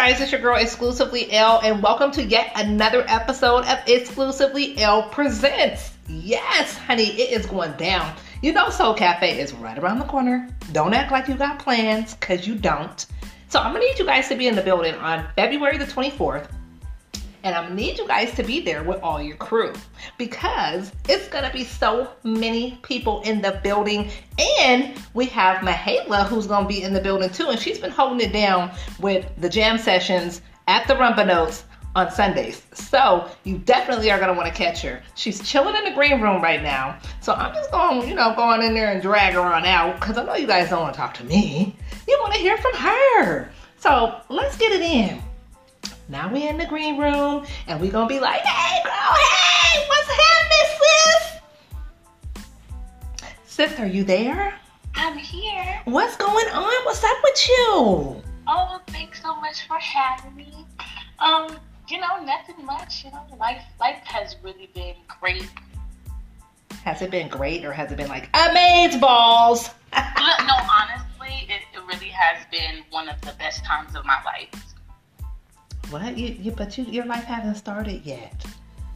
guys? It's your girl, Exclusively L, and welcome to yet another episode of Exclusively L Presents. Yes, honey, it is going down. You know, Soul Cafe is right around the corner. Don't act like you got plans, because you don't. So, I'm gonna need you guys to be in the building on February the 24th and I'm need you guys to be there with all your crew because it's gonna be so many people in the building. And we have Mahala who's gonna be in the building too, and she's been holding it down with the jam sessions at the Rumba Notes on Sundays. So you definitely are gonna want to catch her. She's chilling in the green room right now. So I'm just gonna, you know, going in there and drag her on out because I know you guys don't want to talk to me. You want to hear from her. So let's get it in. Now we in the green room and we gonna be like, hey girl, hey, what's happening, sis? Sis, are you there? I'm here. What's going on? What's up with you? Oh, thanks so much for having me. Um, you know, nothing much. You know, life life has really been great. Has it been great or has it been like amaze balls? no, honestly, it, it really has been one of the best times of my life. What? You, you but you, your life hasn't started yet.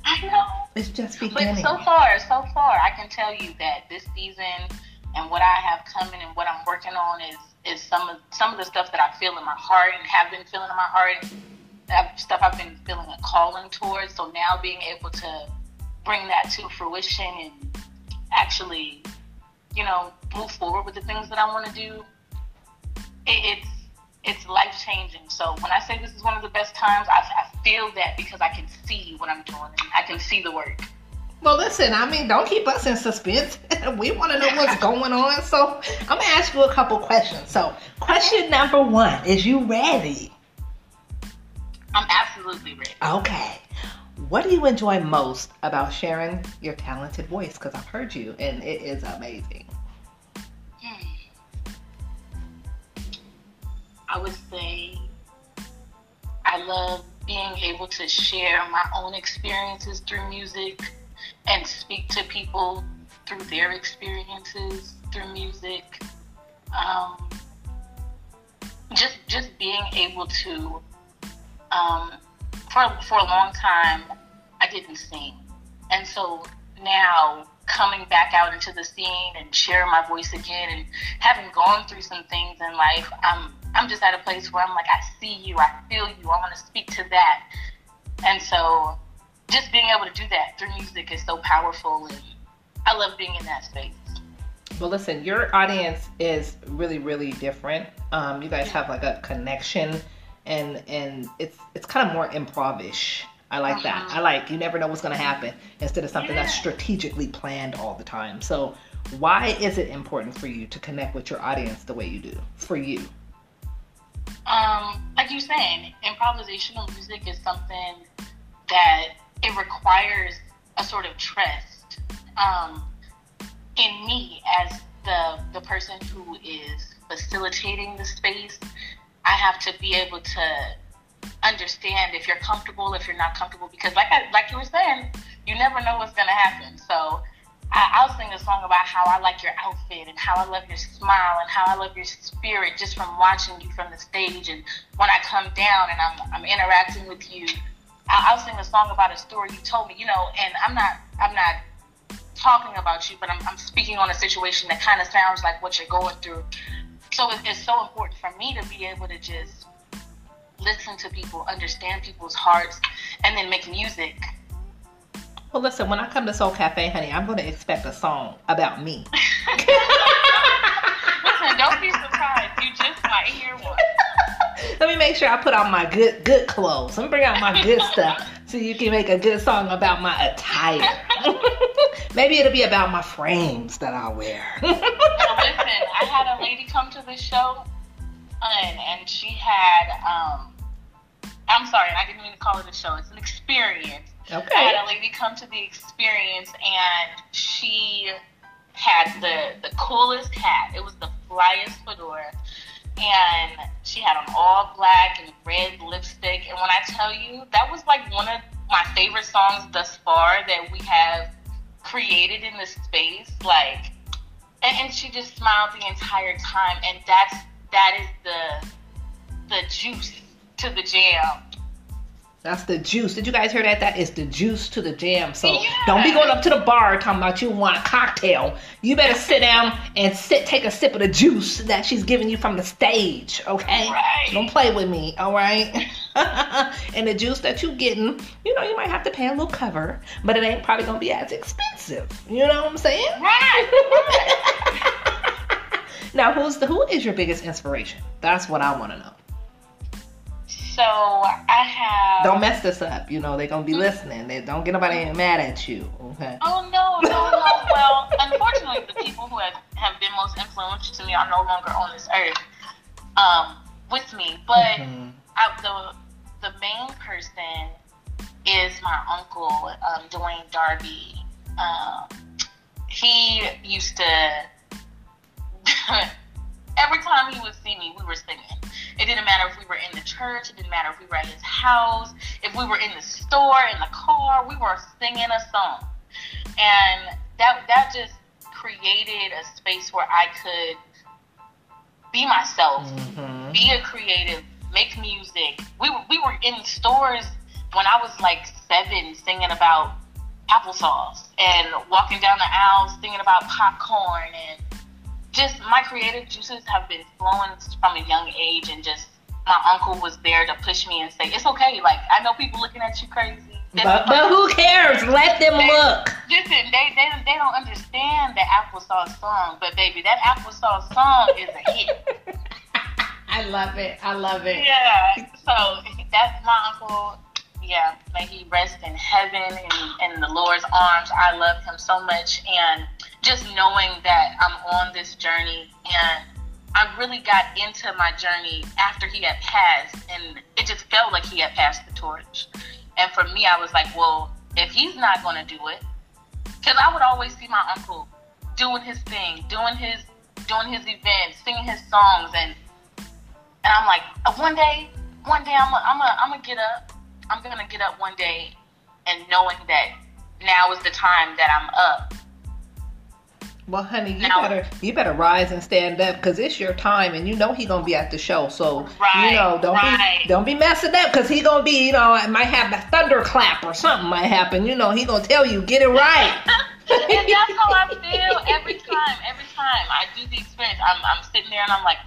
I know. It's just beginning. But so far, so far, I can tell you that this season and what I have coming and what I'm working on is is some of some of the stuff that I feel in my heart and have been feeling in my heart and stuff I've been feeling a calling towards. So now being able to bring that to fruition and actually, you know, move forward with the things that I want to do, it, it's it's life changing. So when I say this is one of the best times, I, I feel that because I can see what I'm doing. I can see the work. Well, listen, I mean, don't keep us in suspense. we want to know what's going on. So I'm going to ask you a couple questions. So, question number one Is you ready? I'm absolutely ready. Okay. What do you enjoy most about sharing your talented voice? Because I've heard you and it is amazing. I would say I love being able to share my own experiences through music and speak to people through their experiences through music. Um, just just being able to um, for for a long time I didn't sing, and so now coming back out into the scene and sharing my voice again and having gone through some things in life, I'm I'm just at a place where I'm like, I see you, I feel you, I want to speak to that. And so just being able to do that through music is so powerful and I love being in that space. Well, listen, your audience is really, really different. Um, you guys have like a connection, and and it's it's kind of more improvish. I like uh-huh. that. I like you never know what's going to happen instead of something yeah. that's strategically planned all the time. So, why is it important for you to connect with your audience the way you do? For you? Um, like you're saying, improvisational music is something that it requires a sort of trust um, in me as the the person who is facilitating the space. I have to be able to understand if you're comfortable, if you're not comfortable, because like I, like you were saying, you never know what's gonna happen. So I, will sing a song about how I like your outfit and how I love your smile and how I love your spirit just from watching you from the stage. And when I come down and I'm, I'm interacting with you, I'll, I'll sing a song about a story you told me, you know, and I'm not, I'm not talking about you, but I'm, I'm speaking on a situation that kind of sounds like what you're going through. So it's, it's so important for me to be able to just listen to people, understand people's hearts, and then make music well, listen, when I come to Soul Cafe, honey, I'm going to expect a song about me. listen, don't be surprised. You just might hear one. Let me make sure I put on my good good clothes. Let me bring out my good stuff so you can make a good song about my attire. Maybe it'll be about my frames that I wear. listen, I had a lady come to the show, and, and she had um, I'm sorry, I didn't mean to call it a show. It's an experience Okay. A lady come to the experience and she had the the coolest hat. It was the flyest fedora. And she had on all black and red lipstick. And when I tell you, that was like one of my favorite songs thus far that we have created in this space. Like, and, and she just smiled the entire time. And that's that is the the juice to the jam. That's the juice. Did you guys hear that? That is the juice to the jam. So Yeah. don't be going up to the bar talking about you want a cocktail. You better sit down and sit, take a sip of the juice that she's giving you from the stage. Okay? Right. Don't play with me. All right. and the juice that you're getting, you know, you might have to pay a little cover, but it ain't probably gonna be as expensive. You know what I'm saying? Right. now, who's the who is your biggest inspiration? That's what I want to know. So I have. Don't mess this up. You know, they're gonna be listening. They don't get nobody mad at you. Okay. Oh no, no, no. Well, unfortunately, the people who have, have been most influential to me are no longer on this earth um, with me. But Mhm. I, the the main person is my uncle, um, Dwayne Darby. Um, he used to. every time he would see me, we were singing. It didn't matter if we were in the church. It didn't matter if we were at his house. If we were in the store, in the car, we were singing a song, and that that just created a space where I could be myself, Mhm. be a creative, make music. We were, we were in stores when I was like seven singing about applesauce and walking down the aisles singing about popcorn and just my creative juices have been flowing from a young age and just my uncle was there to push me and say, It's okay, like I know people looking at you crazy. But, but who cares? Let them look. Listen, they, they they don't understand the applesauce song, but baby, that applesauce song is a hit. I love it. I love it. Yeah. So that's my uncle. Yeah, may he rest in heaven and in the Lord's arms. I love him so much, and just knowing that I'm on this journey, and I really got into my journey after he had passed, and it just felt like he had passed the torch. And for me, I was like, well, if he's not going to do it, because I would always see my uncle doing his thing, doing his doing his events, singing his songs, and and I'm like, uh, one day, one day I'm gonna I'm gonna I'm gonna get up. I'm gonna get up one day, and knowing that now is the time that I'm up. Well, honey, you Now- better you better rise and stand up because it's your time, and you know he gonna be at the show. So Right, you know, don't right. be don't be messing up because he gonna be, you know, it might have a thunderclap or something might happen. You know, he gonna tell you get it right. and that's how I feel every time. Every time I do the experience, I'm I'm sitting there and I'm like,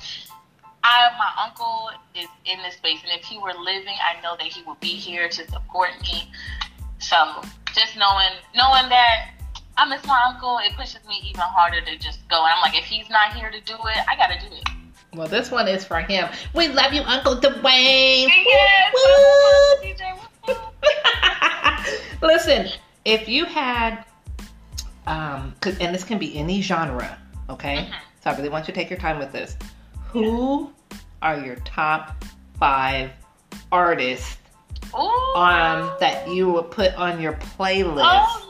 I my uncle is in this space, and if he were living, I know that he would be here to support me. So just knowing knowing that I miss my uncle, it pushes me even harder to just go. And I'm like, if he's not here to do it, I gotta do it. Well, this one is for him. We love you, Uncle Dwayne. Yes, Woo, woo. Listen, if you had, um, 'cause- and this can be any genre, okay? Mhm. So I really want you to take your time with this. Who are your top five artists Ooh. um, that you would put on your playlist? Oh.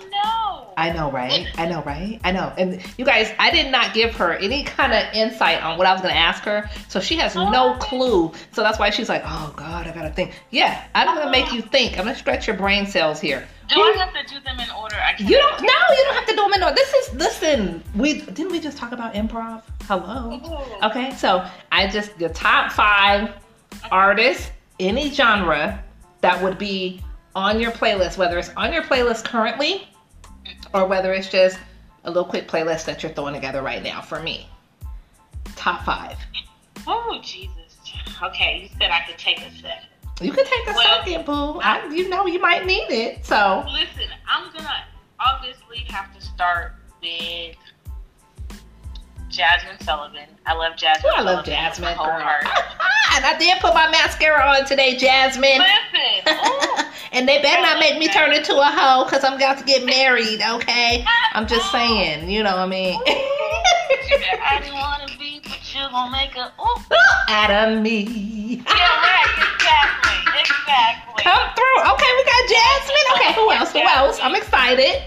I know, right? I know, right? I know. And you guys, I did not give her any kind of insight on what I was going to ask her. So she has no Oh. clue. So that's why she's like, oh, God, I got to think. Yeah, I'm going to make you oh. think. I'm going to stretch your brain cells here. Do I have to do them in order? I can't. You don't, no, you don't have to do them in order. This is, listen, we, didn't we just talk about improv? Hello? Ooh. Okay, so I just, the top five artists, any genre that would be on your playlist, whether it's on your playlist currently or whether it's just a little quick playlist that you're throwing together right now for me. Top five. Oh Jesus. Okay, you said I could take a second. You can take a Well, second, boo. I, you know you might need it. So Listen, I'm gonna obviously have to start with Jazmine Sullivan. I love Jazmine. Ooh, I love Sullivan Jazmine, my whole heart. and I did put my mascara on today, Jazmine. Listen, ooh, and they better not make me turn into a hoe because I'm about to get married, okay? I'm just saying, you know what I mean? I didn't want to be, but you gonna make a ooh. Out of me. Yeah, right. Exactly. Exactly. Come through. Okay, we got Jazmine. Okay, who else? Who else? I'm excited.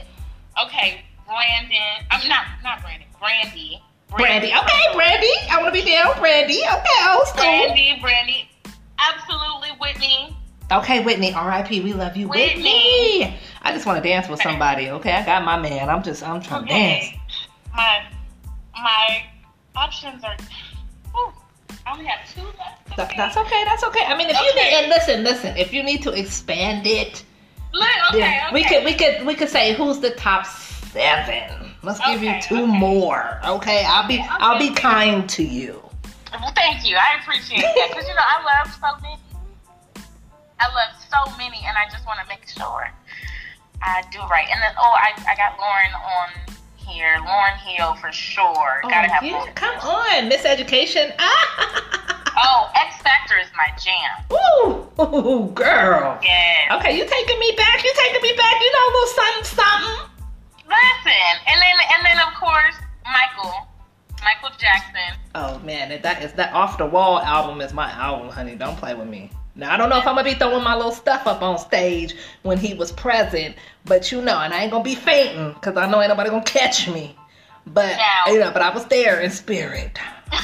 Okay, Brandon. I'm not not Brandon. Brandy. Brandy. Okay, Brandy. I want to be down. Brandy. Okay, old school. Brandy. Brandy. Absolutely, Whitney. Okay, Whitney. R.I.P. We love you, Whitney. Whitney. I just want to dance with somebody. Okay, I got my man. I'm just, I'm trying to dance. My my options are. Whew, I only have two left. Th- That's okay. That's okay. I mean, if you Okay. need, and listen, listen, if you need to expand it, Look, okay, okay. we could we could we could say who's the top seven. Let's give you two okay. more. Okay, I'll be Okay, I'll be kind to you. Well, thank you. I appreciate that because you know I love so many. I love so many, and I just want to make sure I do right. And then, oh, I, I got Lauryn on here. Lauryn Hill for sure. Oh, Gotta have Oh, yeah, Lauryn. come on, Miseducation. Oh, Ex-Factor is my jam. Ooh, ooh, girl. Yeah. Okay, you taking me back? You taking me back? You know, a little something, something. Listen, and then and then of course Michael, Michael Jackson. Oh man, that is that off the wall album is my album, honey. Don't play with me. Now I don't know if I'm gonna be throwing my little stuff up on stage when he was present, but you know, and I ain't gonna be fainting because I know ain't nobody gonna catch me. But Now- you know, but I was there in spirit.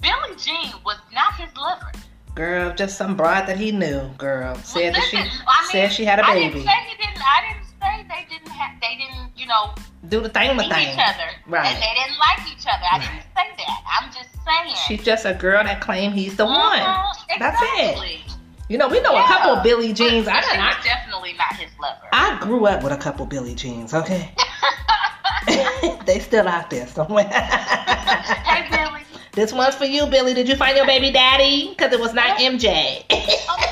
Billie Jean was not his lover. Girl, just some broad that he knew. Girl said that she I mean, said she had a baby. I didn't say he didn't. I didn't say they didn't have. They didn't, you know, Do the thing, with thing. each other, Right. and they didn't like each other. I Right. didn't say that. I'm just saying. She's just a girl that claimed he's the one. Mhm, That's it. You know, we know a Yeah. couple Billy Jeans. But I, she I, definitely not his lover. I grew up with a couple Billy Jeans, okay? they still out there somewhere. hey Billy. this one's for you, Billy. Did you find your baby daddy? Because it was not MJ. Oh my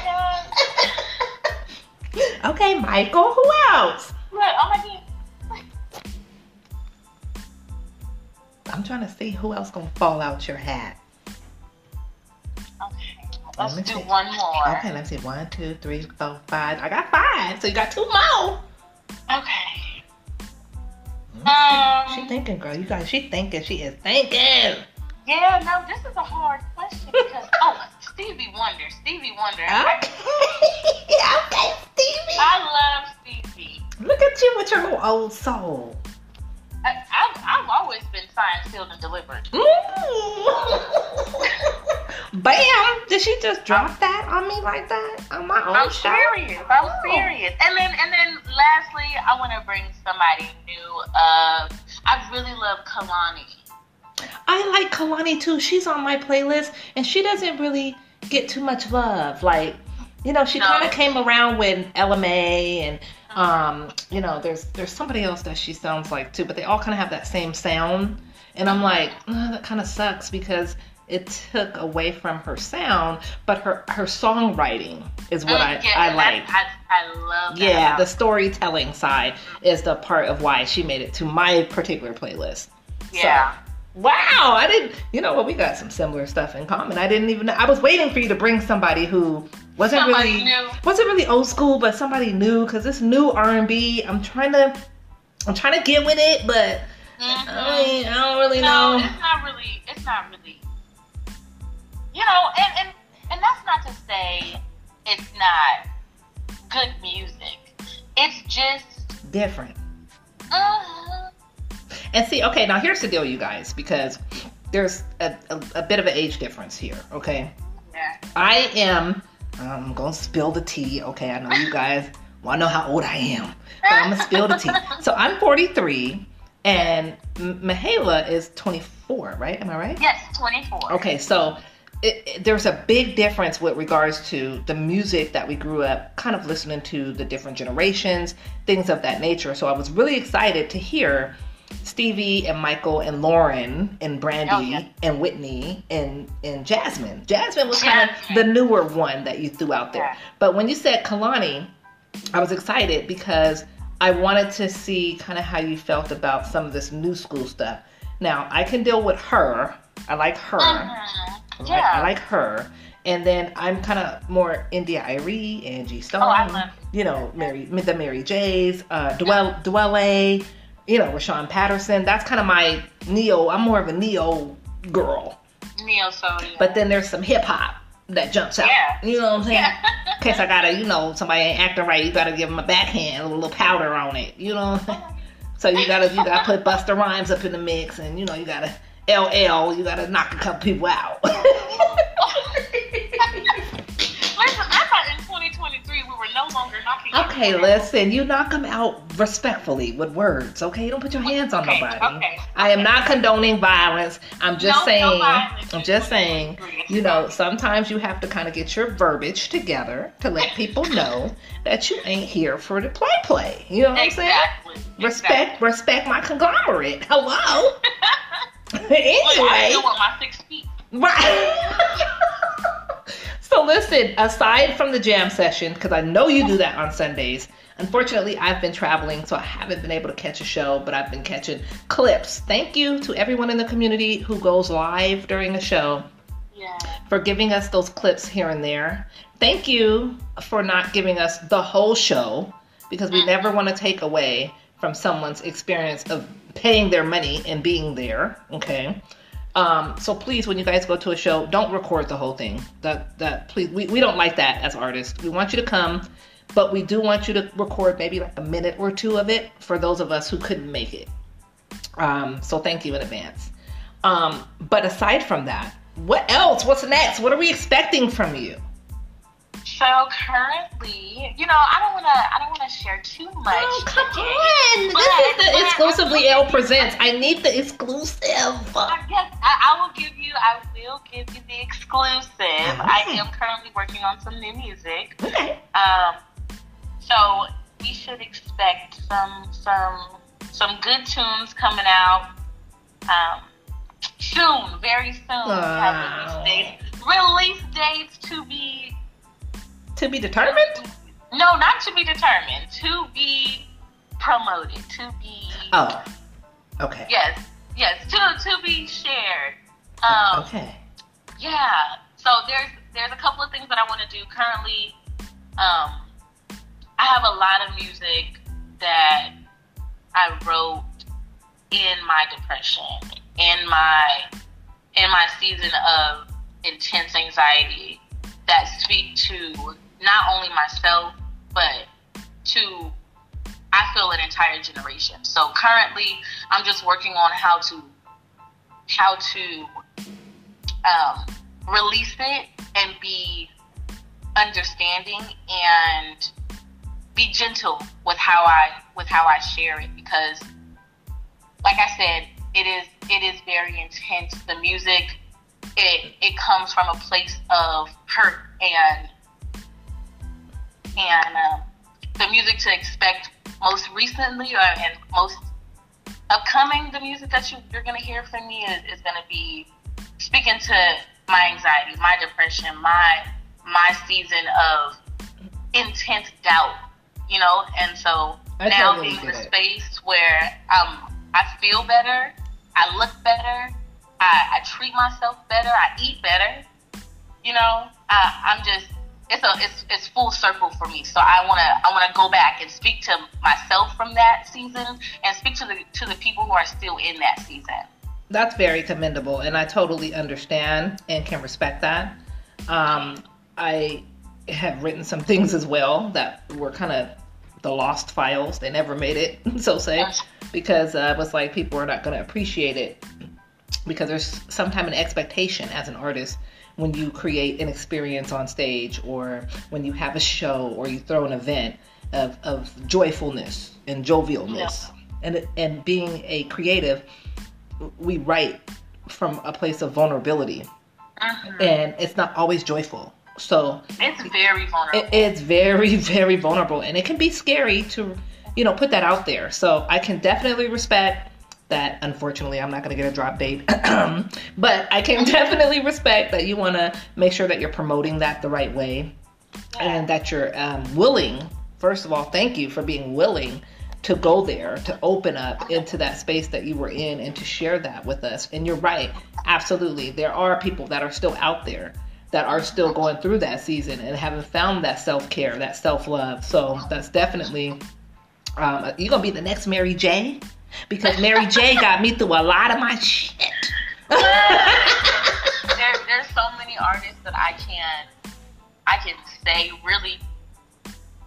God. okay, Michael. Who else? Look, oh my God. I'm trying to see who else gonna fall out your hat. Let's me do see. one more. Okay, let's see. One, two, three, four, five. I got five, so you got two more. Okay. She Um. thinking, girl. You guys, she thinking. She is thinking. Yeah, no, this is a hard question because oh, Stevie Wonder, Stevie Wonder. Okay. okay, Stevie. I love Stevie. Look at you with your old soul. I, I've, I've always been signed, sealed, and delivered. Mm. Bam! Did she just drop that on me like that on my own I'm show? serious. I'm Oh. serious. And then, and then, lastly, I want to bring somebody new. Uh, I really love Kehlani. I like Kehlani too. She's on my playlist, and she doesn't really get too much love. Like, you know, she No. kind of came around with LMA, and um, you know, there's there's somebody else that she sounds like too, but they all kind of have that same sound. And I'm like, "Uh, that kind of sucks because it took away from her sound, but her her songwriting is what I Mm, yeah, I like. I, I love that. Yeah, the storytelling side is the part of why she made it to my particular playlist. Yeah. Wow, I didn't. You know what? We got some similar stuff in common. I didn't even. I was waiting for you to bring somebody who wasn't Somebody really new. wasn't really old school, but somebody new. Cause this new R and B, I'm trying to, I'm trying to get with it, but Mhm. I, ain't- I don't really No, know. it's not really. It's not really. You know, and and and that's not to say it's not good music. It's just. Different. Uh, And see, okay, now here's the deal, you guys, because there's a, a, a bit of an age difference here. Okay, yeah. I am. I'm gonna spill the tea. Okay, I know you guys want to know how old I am, but I'm gonna spill the tea. So I'm 43, and M- Mahala is 24. Right? Am I right? Yes, twenty four. Okay, so it, it- there's a big difference with regards to the music that we grew up kind of listening to, the different generations, things of that nature. So I was really excited to hear Stevie and Michael and Lauryn and Brandy Oh, yeah. and Whitney and and Jazmine. Jazmine was kind of the newer one that you threw out there. Yeah. But when you said Kehlani, I was excited because I wanted to see kind of how you felt about some of this new school stuff. Now I can deal with her. I like her. Mhm. I like- Yeah. I like her. And then I'm kind of more India.Arie, Angie Stone. Oh, I love- You know, Mary, the Mary J's, uh, Dwell, Dwele, you know, Rahsaan Patterson. That's kind of my neo. I'm more of a neo girl. Neo Soul. But then there's some hip hop that jumps out. Yeah. You know what I'm saying? Yeah. In case I gotta, you know, somebody ain't acting right, you gotta give them a backhand, a little powder on it. You know what I'm saying? So you gotta, you gotta put Busta Rhymes up in the mix, and you know, you gotta LL, you gotta knock a couple people out. Okay, listen, you knock them out respectfully with words, okay? you Don't put your hands on Okay, nobody. okay, I am okay. not condoning violence. I'm just No, no saying, violence. I'm just saying, you know, sometimes you have to kind of get your verbiage together to let people know that you ain't here for the play play. You know what I'm saying? Exactly. Respect, respect my conglomerate. Hello. Exactly. Well, I anyway, still want my six feet. Right. so listen, aside from the jam session, because I know you do that on Sundays. Unfortunately, I've been traveling, so I haven't been able to catch a show, but I've been catching clips. Thank you to everyone in the community who goes live during a show Yeah. for giving us those clips here and there. Thank you for not giving us the whole show because we never mm-hmm. want to take away from someone's experience of paying their money and being there. Okay. Um, so please, when you guys go to a show, don't record the whole thing. That that please, we, we don't like that as artists. We want you to come, but we do want you to record maybe like a minute or two of it for those of us who couldn't make it. Um, so thank you in advance. Um, but aside from that, what else? What's next? What are we expecting from you? So currently, you know, I don't wanna I don't wanna share too much. Oh, come today, on! this is the exclusively I'm L presents. I need the exclusive. I guess I, I will give you I will give you the exclusive. I am currently working on some new music. Okay. Um, so we should expect some some some good tunes coming out um, soon, very soon. Wow. release dates. Release dates to be To be determined. no, not to be determined, to be promoted, to be Oh. Okay. yes, yes, to to be shared. Um, Okay. Yeah. So there's there's a couple of things that I want to do currently. Um, I have a lot of music that I wrote in my depression, in my in my season of intense anxiety that speak to not only myself but to I feel an entire generation. So currently, I'm just working on how to how to um, release it and be understanding and be gentle with how I with how I share it because like I said it is it is very intense the music it it comes from a place of hurt and and um, the music to expect most recently or, and most upcoming the music that you, you're going to hear from me is, is going to be speaking to my anxiety my depression my my season of intense doubt you know? And so I now being in a space where um, i feel better i look better I, I treat myself better i eat better you know? I, i'm just it's a it's, it's full circle for me so i want to i want to go back and speak to myself from that season and speak to the to the people who are still in that season That's very commendable, and I totally understand and can respect that. Um, I have written some things as well that were kind of the lost files. They never made it, so say, because uh, it was like people are not going to appreciate it because there's sometimes an expectation as an artist when you create an experience on stage or when you have a show or you throw an event of, of joyfulness and jovialness. And and being a creative we write from a place of vulnerability. Mm-hmm. And it's not always joyful. So it's very vulnerable. it, it's very very vulnerable. And it can be scary to you know put that out there. So i can definitely respect that unfortunately i'm not going to get a drop date. But i can definitely respect that you want to make sure that you're promoting that the right way and that you're um, willing first of all thank you for being willing to go there to open up into that space that you were in and to share that with us. And you're right absolutely there are people that are still out there that are still going through that season and haven't found that self-care that self-love. So that's definitely um, you're gonna be the next mary j because mary j got me through a lot of my shit. There, there's so many artists that I can I can say really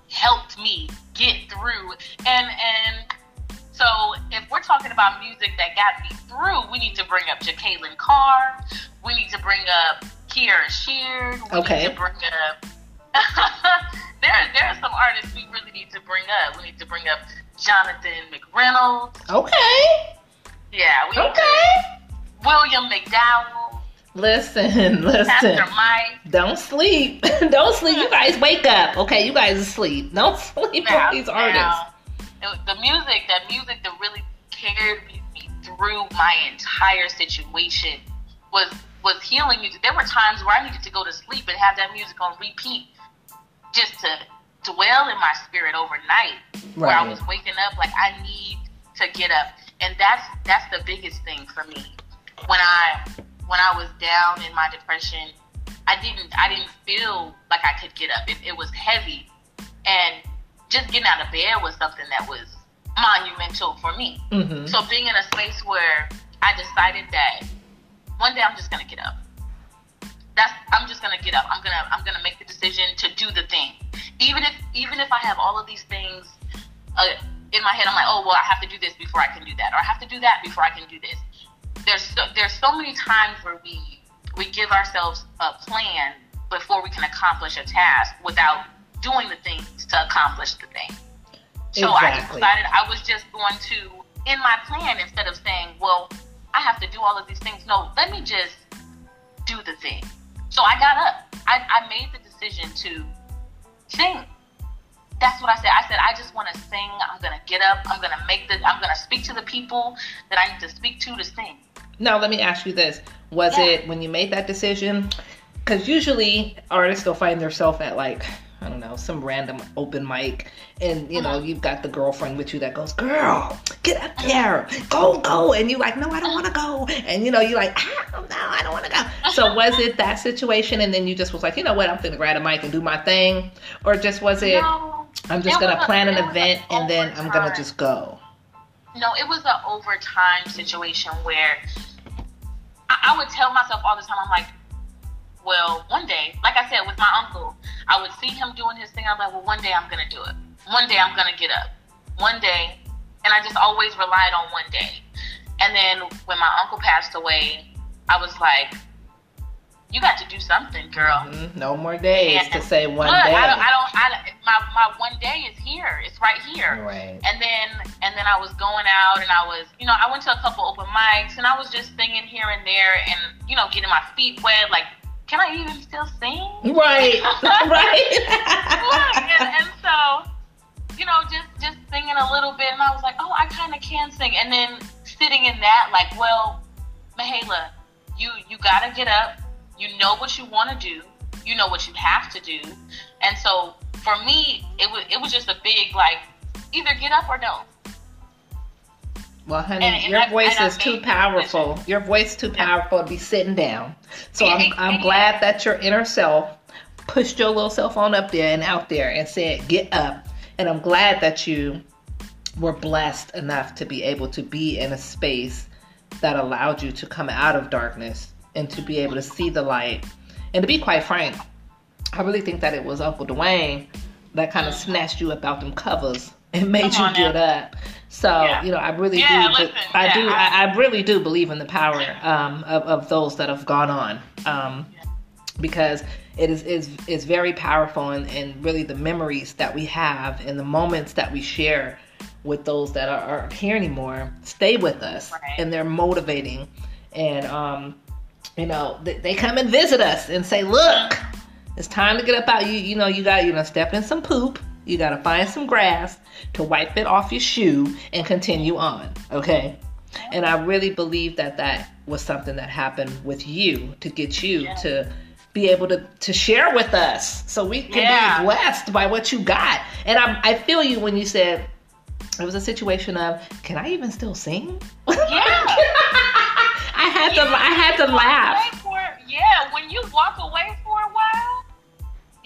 helped me get through. And and so if we're talking about music that got me through, we need to bring up Jekalyn Carr, we need to bring up Kierra Sheard, we Okay. need to bring up there, there are some artists we really need to bring up. We need to bring up Jonathan McReynolds. Okay. Yeah. We Okay. William McDowell. Listen, listen. Pastor Mike. Don't sleep. Don't sleep. You guys wake up. Okay, you guys asleep. Don't sleep Now- on these artists. now, it- the music, that music that really carried me through my entire situation was was healing music. There were times where I needed to go to sleep and have that music on repeat just to dwell in my spirit overnight. Where I was waking up like I need to get up. And that's that's the biggest thing for me. When I when I was down in my depression, I didn't I didn't feel like I could get up. It, it was heavy, and just getting out of bed was something that was monumental for me. hmm So being in a space where I decided that one day I'm just gonna get up. That's I'm just gonna get up. I'm gonna I'm gonna make the decision to do the thing, even if even if I have all of these things uh, in my head. I'm like, oh well, I have to do this before I can do that, or I have to do that before I can do this. There's so, there's so many times where we we give ourselves a plan before we can accomplish a task without doing the things to accomplish the thing. So I decided I was just going to, in my plan, instead of saying, well, I have to do all of these things, no, let me just do the thing. So I got up. I, I made the decision to sing. That's what I said. I said, I just want to sing. I'm going to get up. I'm going to make the, I'm going to speak to the people that I need to speak to to sing. Now, let me ask you this: Was Yeah. it when you made that decision? Because usually artists will find themselves at like I don't know some random open mic, and you know Mhm. you've got the girlfriend with you that goes, "Girl, get up there, go, go," and you're like, "No, I don't want to go," and you know you're like, ah, "No, I don't want to go." So was it that situation, and then you just was like, "You know what? I'm gonna grab a mic and do my thing," or just was it? No, I'm just gonna plan an event an and then I'm gonna just go. No, it was an overtime situation where I, I would tell myself all the time, I'm like, well, one day, like I said, with my uncle, I would see him doing his thing. I'm like, well, one day I'm gonna do it. One day I'm gonna get up. One day, and I just always relied on one day. And then when my uncle passed away, I was like, you got to do something, girl. Mhm. No more days And to say one Look, day. I don't, I don't, I my, my one day is here. It's right here. Right. And then and then I was going out and I was you know I went to a couple open mics and I was just singing here and there and you know getting my feet wet like can I even still sing? Right. Right. and, and so you know just just singing a little bit and I was like oh I kind of can sing and then sitting in that like well Mahala you you gotta get up you know what you want to do you know what you have to do and so for me it was it was just a big like either get up or don't Well, honey, And- and your I- voice is too powerful. Your voice is too powerful to be sitting down. So I'm, I'm glad that your inner self pushed your little self on up there and out there and said, get up. And I'm glad that you were blessed enough to be able to be in a space that allowed you to come out of darkness and to be able to see the light. And to be quite frank, I really think that it was Uncle Dwayne that kind of snatched you up out them covers and made Come you get now. up. So, Yeah. you know, I really Yeah, do. listen, I yeah, do. I- I, really do believe in the power um, of, of those that have gone on. Um, because it is, is is very powerful and, and really the memories that we have and the moments that we share with those that are, aren't here anymore stay with us Right. and they're motivating and um you know they, they come and visit us and say look it's time to get up out you you know you got you know step in some poop you got to find some grass to wipe it off your shoe and continue on okay and i really believe that that was something that happened with you to get you Yeah. to be able to to share with us so we can Yeah. be blessed by what you got and i i feel you when you said it was a situation of can i even still sing yeah I had to I had to When you walk laugh. For, yeah, when you walk away for a while,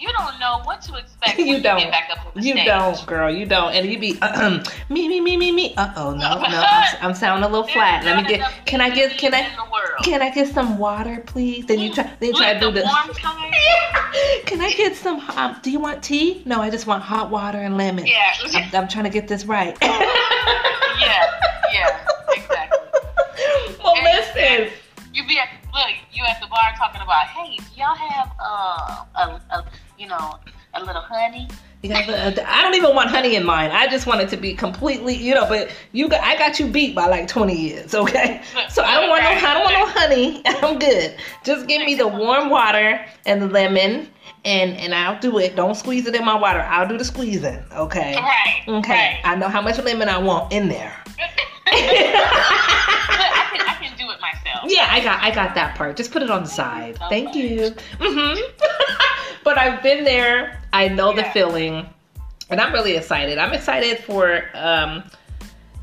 you don't know what to expect. when You don't. get back up on the You stage. don't, girl. You don't. And you be uh me me me me me. Uh oh no no. I'm, I'm sounding a little flat. Let me get. Can I get? Can I? Can I get some water, please? Then you try. Then you try to do the. Can I get some? Um, do you want tea? No, I just want hot water and lemon. Yeah. I'm, I'm trying to get this right. yeah. Yeah. Exactly. well, And- listen. You be at look, you at the bar talking about, hey, do y'all have uh, a, a you know a little honey. I don't even want honey in mine. I just want it to be completely, you know. But you got, I got you beat by like 20 years, okay? So I don't want no, I don't want no honey. I'm good. Just give me the warm water and the lemon, and and I'll do it. Don't squeeze it in my water. I'll do the squeezing, okay? Right. Okay. Right. I know how much lemon I want in there. I can, I can do it myself. Yeah, I got I got that part. Just put it on the side. Thank you. hmm but I've been there. I know the feeling, and I'm really excited. I'm excited for um,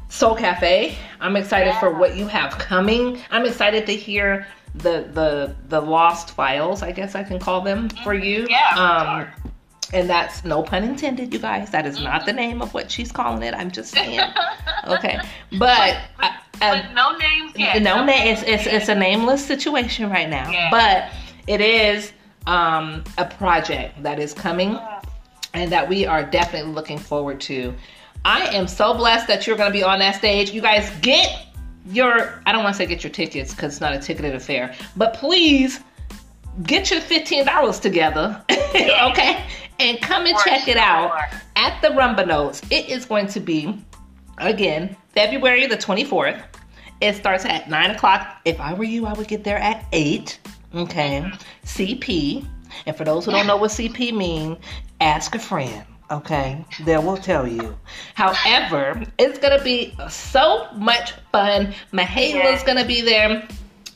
Soul Cafe. I'm excited for what you have coming. I'm excited to hear the the the lost files. I guess I can call them for you. Mm-hmm. Yeah, for Um. And that's no pun intended, you guys. That is not the name of what she's calling it. I'm just saying. Okay, but. But, uh, no names yet. no, names it's, it's it's a nameless situation right now, Yeah. but it is um, a project that is coming and that we are definitely looking forward to. I am so blessed that you're going to be on that stage. You guys get your I don't want to say get your tickets because it's not a ticketed affair, but please get your fifteen dollars together, okay, and come and check it out at the Rumba Notes. It is going to be again February the twenty fourth. It starts at nine o'clock. If I were you, I would get there at eight. Okay, mm-hmm. CP. And for those who don't know what CP means, ask a friend. Okay, they will tell you. However, it's gonna be so much fun. Mahala's gonna be there.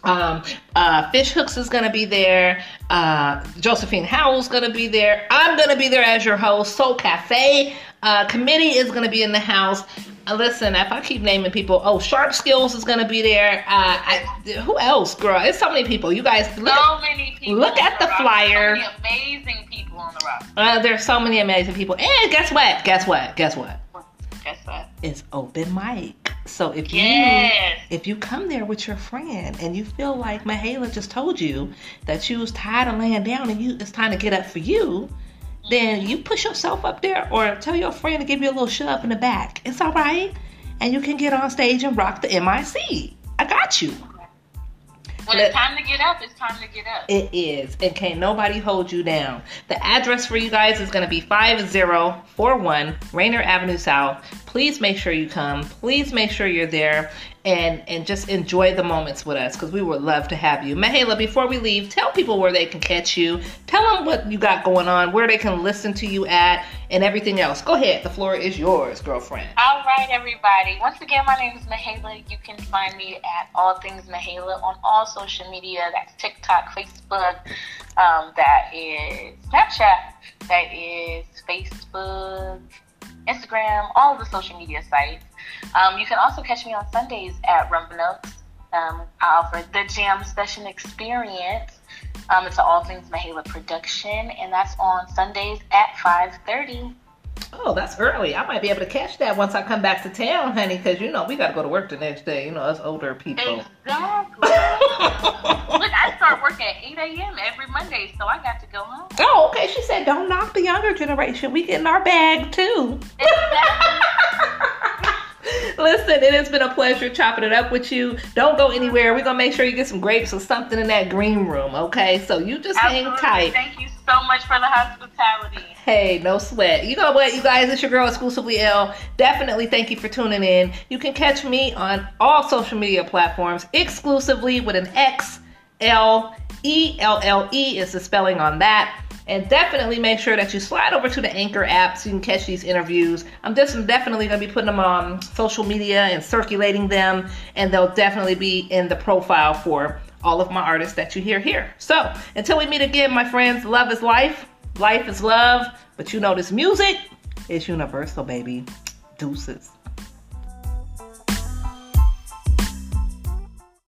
Um, uh, Fish Hooks is gonna be there. Uh, Josephine Howell's gonna be there. I'm gonna be there as your host. Soul Cafe uh, committee is gonna be in the house. Uh, listen, if I keep naming people, oh, Sharp Skills is gonna be there. Uh, I, who else, girl? It's so many people. You guys look. So many people. Look at the roster. flyer. So many amazing people on the roster. Uh, there's so many amazing people. And guess what? Guess what? Guess what? It's open mic. So if you if you come there with your friend and you feel like Mahala just told you that you was tired of laying down and you it's time to get up for you, then you push yourself up there or tell your friend to give you a little shove in the back. It's all right. And you can get on stage and rock the MIC. I got you. When it's time to get up, it's time to get up. It is, and can't nobody hold you down. The address for you guys is going to be 5041 Rainier Avenue South. Please make sure you come. Please make sure you're there and and just enjoy the moments with us because we would love to have you. Mahala, before we leave, tell people where they can catch you. Tell them what you got going on, where they can listen to you at, and everything else. Go ahead. The floor is yours, girlfriend. All right, everybody. Once again, my name is Mahala. You can find me at All Things Mahala on all social media. That's TikTok, Facebook. Um, that is Snapchat. That is Facebook, Instagram, all the social media sites. Um, you can also catch me on Sundays at Rumba Notes. Um, I offer the Jam Session Experience. Um, it's an All Things Mahala production, and that's on Sundays at 5.30. Oh, that's early. I might be able to catch that once I come back to town, honey, because you know we got to go to work the next day. You know, us older people. Exactly. Look, I start work at 8 a.m. every Monday, so I got to go home. Oh, okay. She said, "Don't knock the younger generation. We getting our bag too." Listen, it has been a pleasure chopping it up with you. Don't go anywhere. We're gonna make sure you get some grapes or something in that green room, okay? So you just hang tight. Thank you so much for the hospitality. Hey, no sweat. You know what, you guys? It's your girl, exclusively L. Definitely thank you for tuning in. You can catch me on all social media platforms exclusively with an X L E L L E is the spelling on that. And definitely make sure that you slide over to the Anchor app so you can catch these interviews. I'm just I'm definitely going to be putting them on social media and circulating them, and they'll definitely be in the profile for all of my artists that you hear here. So until we meet again, my friends, love is life, life is love, but you know this music is universal, baby. Deuces.